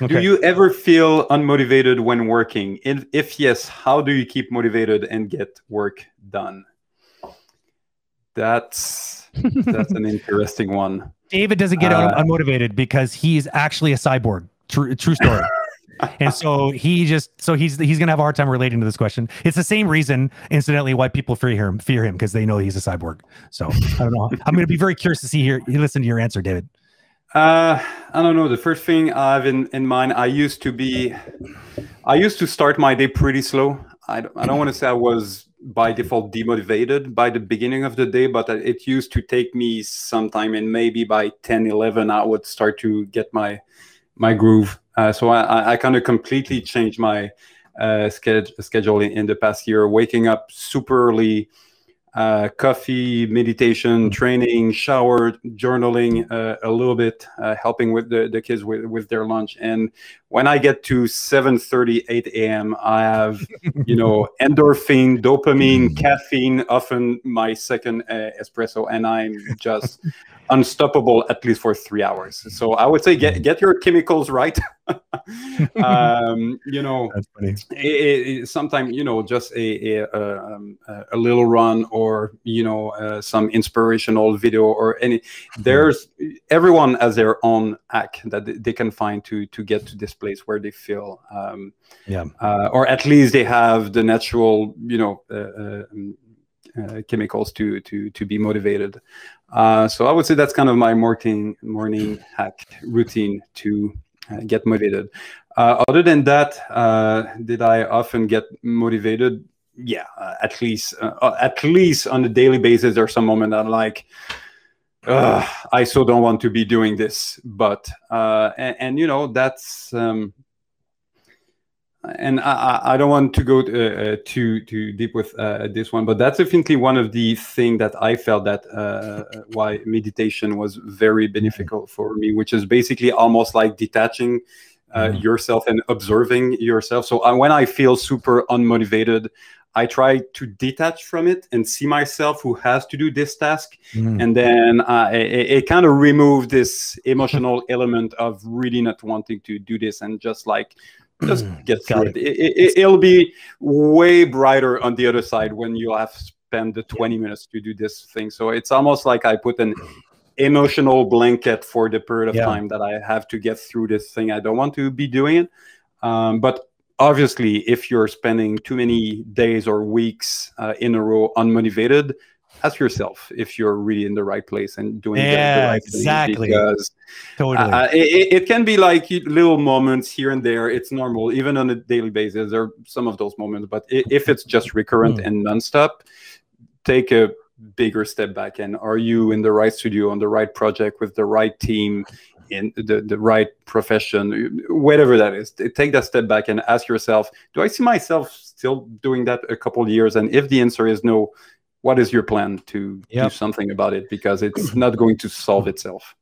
Okay. Do you ever feel unmotivated when working? If, if yes, how do you keep motivated and get work done? That's that's an interesting one. David doesn't get uh, unmotivated because he's actually a cyborg. True, true story. and so he just so he's he's gonna have a hard time relating to this question. It's the same reason, incidentally, why people fear him fear him because they know he's a cyborg. So I don't know. I'm gonna be very curious to see here. Listen to your answer, David. Uh, I don't know. The first thing I have in, in mind, I used to be, I used to start my day pretty slow. I, I don't want to say I was by default demotivated by the beginning of the day, but it used to take me some time, and maybe by 10, 11, I would start to get my my groove. Uh, so I, I kind of completely changed my uh, schedule, schedule in the past year, waking up super early, uh, coffee, meditation, mm. training, shower, journaling uh, a little bit, uh, helping with the, the kids with, with their lunch. And when I get to 7:30, 8 a.m., I have, you know, endorphin, dopamine, caffeine, often my second uh, espresso, and I'm just unstoppable at least for three hours. So I would say get get your chemicals right. um, you know, sometimes you know just a a, um, a, little run or you know uh, some inspirational video or any. Mm-hmm. There's everyone has their own hack that they can find to to get to this place where they feel um, yeah, uh, or at least they have the natural you know. Uh, uh uh, chemicals to to to be motivated. Uh, so I would say that's kind of my morning morning hack routine to uh, get motivated. Uh, other than that, uh, did I often get motivated? Yeah, at least at least on a daily basis. There's some moment I'm like. I so don't want to be doing this, but and, and, you know that's um, and I, I, don't want to go uh, uh, too too deep with uh, this one, but that's definitely one of the things that I felt that uh, why meditation was very mm-hmm. beneficial for me, which is basically almost like detaching uh, mm. yourself and observing yourself. So uh, when I feel super unmotivated, I try to detach from it and see myself who has to do this task, mm. and then it, it kind of remove this emotional element of really not wanting to do this and just like just mm, get through it. It, it. will be way brighter on the other side when you have spent the 20 minutes to do this thing. So it's almost like I put an emotional blanket for the period of yeah. time that I have to get through this thing. I don't want to be doing it. Um, but obviously, if you're spending too many days or weeks uh, in a row unmotivated, ask yourself if you're really in the right place and doing yeah, the, the right exactly. because totally. uh, it, it, can be like little moments here and there. It's normal, even on a daily basis. There are some of those moments, but if it's just recurrent mm. and nonstop, take a bigger step back and are you in the right studio on the right project with the right team in the, the right profession whatever that is take that step back and ask yourself do i see myself still doing that a couple years and if the answer is no what is your plan to yep. do something about it because it's not going to solve itself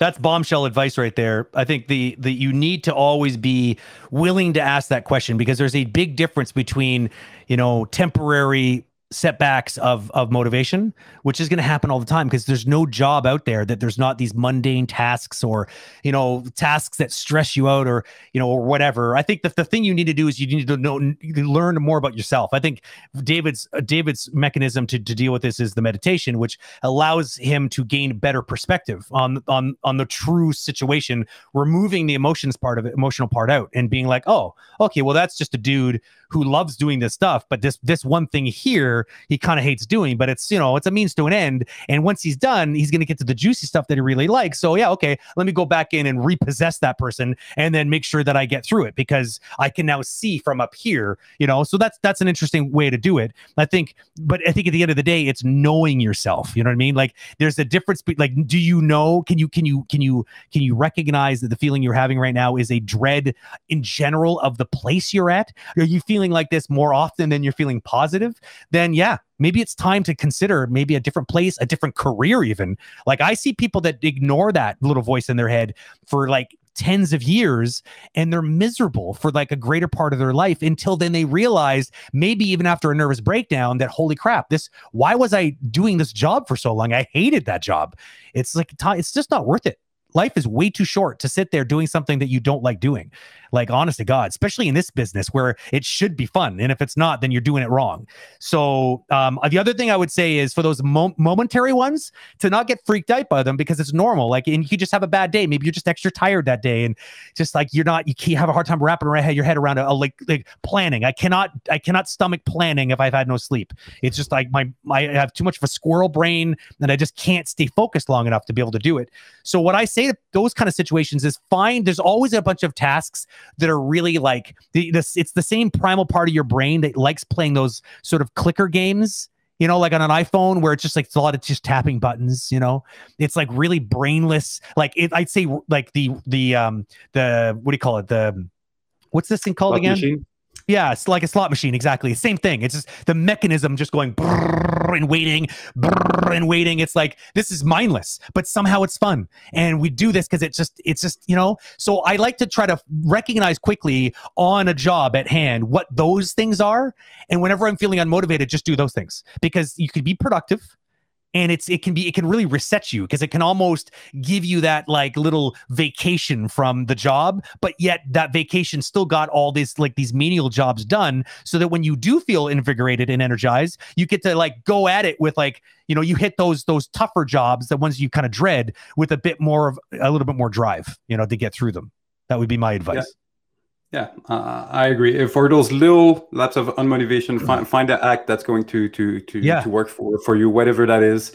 that's bombshell advice right there. I think the the you need to always be willing to ask that question because there's a big difference between, you know, temporary setbacks of of motivation which is going to happen all the time because there's no job out there that there's not these mundane tasks or you know tasks that stress you out or you know or whatever. I think that the thing you need to do is you need to know learn more about yourself. I think david's uh, david's mechanism to, to deal with this is the meditation which allows him to gain better perspective on on on the true situation removing the emotions part of it emotional part out and being like oh okay well that's just a dude who loves doing this stuff but this this one thing here he kind of hates doing, but it's, you know, it's a means to an end. And once he's done, he's going to get to the juicy stuff that he really likes. So, yeah, okay, let me go back in and repossess that person and then make sure that I get through it because I can now see from up here, you know. So that's that's an interesting way to do it. I think, but I think at the end of the day, it's knowing yourself. You know what I mean? Like there's a difference be- like do you know can you can you can you can you recognize that the feeling you're having right now is a dread in general of the place you're at? Are you feeling like this more often than you're feeling positive? Then then yeah, maybe it's time to consider maybe a different place, a different career, even. Like I see people that ignore that little voice in their head for like tens of years and they're miserable for like a greater part of their life until then they realize maybe even after a nervous breakdown that holy crap this why was i doing this job for so long i hated that job it's like it's just not worth it life is way too short to sit there doing something that you don't like doing. Like, honest to God, especially in this business where it should be fun. And if it's not, then you're doing it wrong. So, um, the other thing I would say is for those mo- momentary ones to not get freaked out by them because it's normal. Like, and you just have a bad day. Maybe you're just extra tired that day. And just like you're not, you can't have a hard time wrapping your head around a, a like, like planning. I cannot, I cannot stomach planning if I've had no sleep. It's just like my, my, I have too much of a squirrel brain and I just can't stay focused long enough to be able to do it. So, what I say to those kind of situations is find, there's always a bunch of tasks that are really like the, this it's the same primal part of your brain that likes playing those sort of clicker games you know like on an iphone where it's just like it's a lot of just tapping buttons you know it's like really brainless like it, i'd say like the the um the what do you call it the what's this thing called again machine? Yeah, it's like a slot machine. Exactly. Same thing. It's just the mechanism just going and waiting and waiting. It's like this is mindless, but somehow it's fun. And we do this because it's just, it's just, you know. So I like to try to recognize quickly on a job at hand what those things are. And whenever I'm feeling unmotivated, just do those things because you can be productive and it's it can be it can really reset you because it can almost give you that like little vacation from the job but yet that vacation still got all this like these menial jobs done so that when you do feel invigorated and energized you get to like go at it with like you know you hit those those tougher jobs the ones you kind of dread with a bit more of a little bit more drive you know to get through them that would be my advice yeah. Yeah, uh, I agree. For those little laps of unmotivation, find, find the act that's going to to to, yeah. to work for for you, whatever that is.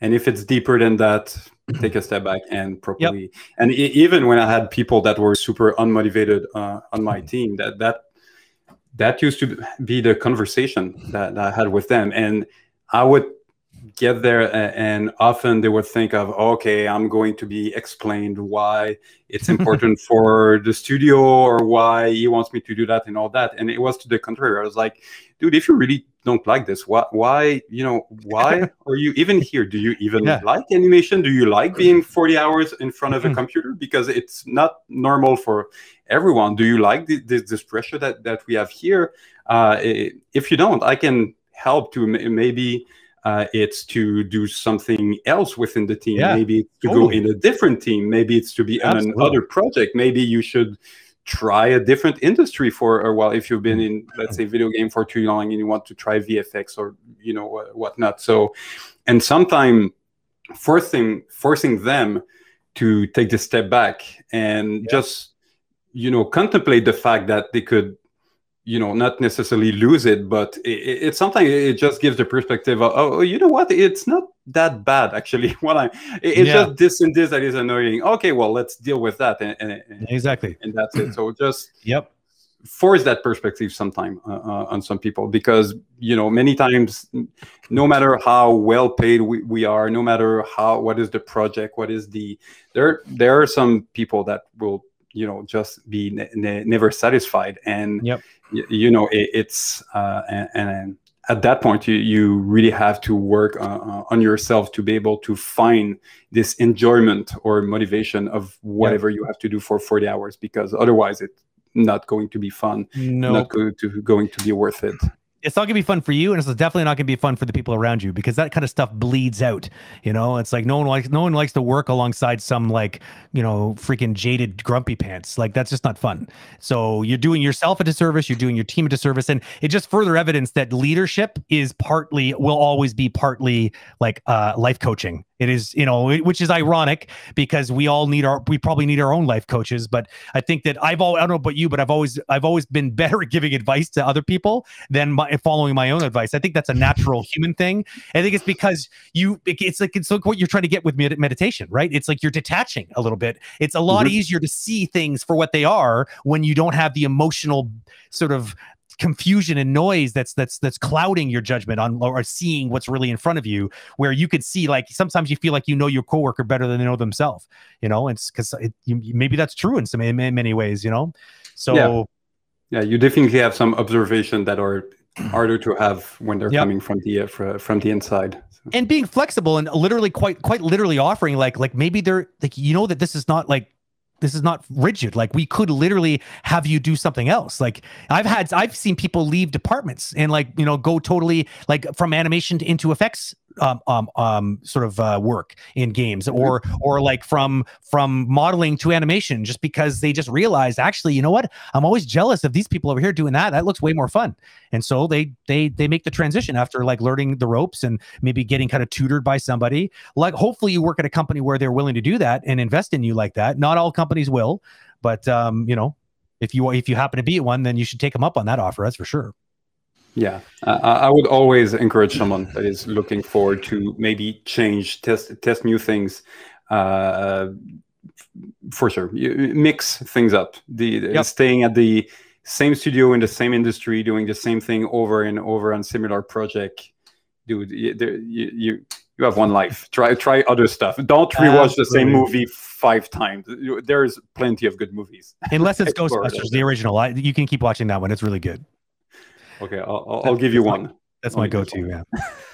And if it's deeper than that, take a step back and properly. Yep. And even when I had people that were super unmotivated uh, on my team, that that that used to be the conversation that, that I had with them, and I would get there and often they would think of okay i'm going to be explained why it's important for the studio or why he wants me to do that and all that. And it was to the contrary. I was like dude if you really don't like this why why you know why are you even here? Do you even yeah. like animation? Do you like being 40 hours in front of a mm-hmm. computer? Because it's not normal for everyone. Do you like the, the, this pressure that that we have here? Uh, if you don't i can help to maybe uh, it's to do something else within the team. Yeah, maybe to totally. go in a different team. Maybe it's to be Absolutely. on another project. Maybe you should try a different industry for a while if you've been in let's say video game for too long and you want to try vfx or you know whatnot so and sometimes forcing forcing them to take the step back and yeah. just you know contemplate the fact that they could you know not necessarily lose it but it, it's something it just gives the perspective of oh you know what? It's not that bad actually what i it, it's yeah. just this and this that is annoying. Okay well let's deal with that and, and exactly. and that's it. So just yep. force that perspective sometime uh, uh, on some people because you know many times no matter how well paid we, we are no matter how what is the project what is the there there are some people that will you know just be ne- ne- never satisfied and yep. y- you know it, it's uh, and, and, at that point you, you really have to work uh, uh, on yourself to be able to find this enjoyment or motivation of whatever yep. you have to do for 40 hours because otherwise it's not going to be fun nope. not going to going to be worth it it's not gonna be fun for you, and it's definitely not gonna be fun for the people around you because that kind of stuff bleeds out. You know, it's like no one likes no one likes to work alongside some like you know freaking jaded grumpy pants. Like that's just not fun. So you're doing yourself a disservice. You're doing your team a disservice, and it just further evidence that leadership is partly will always be partly like uh, life coaching it is, you know, which is ironic because we all need our, we probably need our own life coaches. But I think that I've all, I don't know about you, but I've always, I've always been better at giving advice to other people than my, following my own advice. I think that's a natural human thing. I think it's because you, it's like, it's like what you're trying to get with meditation, right? It's like you're detaching a little bit. It's a lot mm-hmm. easier to see things for what they are when you don't have the emotional sort of confusion and noise that's that's that's clouding your judgment on or seeing what's really in front of you where you could see like sometimes you feel like you know your coworker better than they know themselves you know it's because it, maybe that's true in some in many ways you know so yeah. yeah you definitely have some observation that are harder to have when they're yep. coming from the uh, from the inside and being flexible and literally quite quite literally offering like like maybe they're like you know that this is not like this is not rigid. Like we could literally have you do something else. Like i've had i've seen people leave departments and like you know go totally like from animation to, into effects um, um, um, sort of uh, work in games, or or like from from modeling to animation, just because they just realized actually, you know what, I'm always jealous of these people over here doing that. That looks way more fun, and so they they they make the transition after like learning the ropes and maybe getting kind of tutored by somebody. Like hopefully you work at a company where they're willing to do that and invest in you like that. Not all companies will, but um, you know, if you if you happen to be at one, then you should take them up on that offer. That's for sure. Yeah, uh, I would always encourage someone that is looking forward to maybe change, test, test new things. Uh, for sure, you mix things up. The yep. staying at the same studio in the same industry, doing the same thing over and over on similar project, dude. You, you, you have one life. Try try other stuff. Don't rewatch Absolutely. the same movie five times. There's plenty of good movies. Unless it's Ghostbusters, the original. I, you can keep watching that one. It's really good. Okay, I'll, I'll give you one. That's my go-to. Yeah.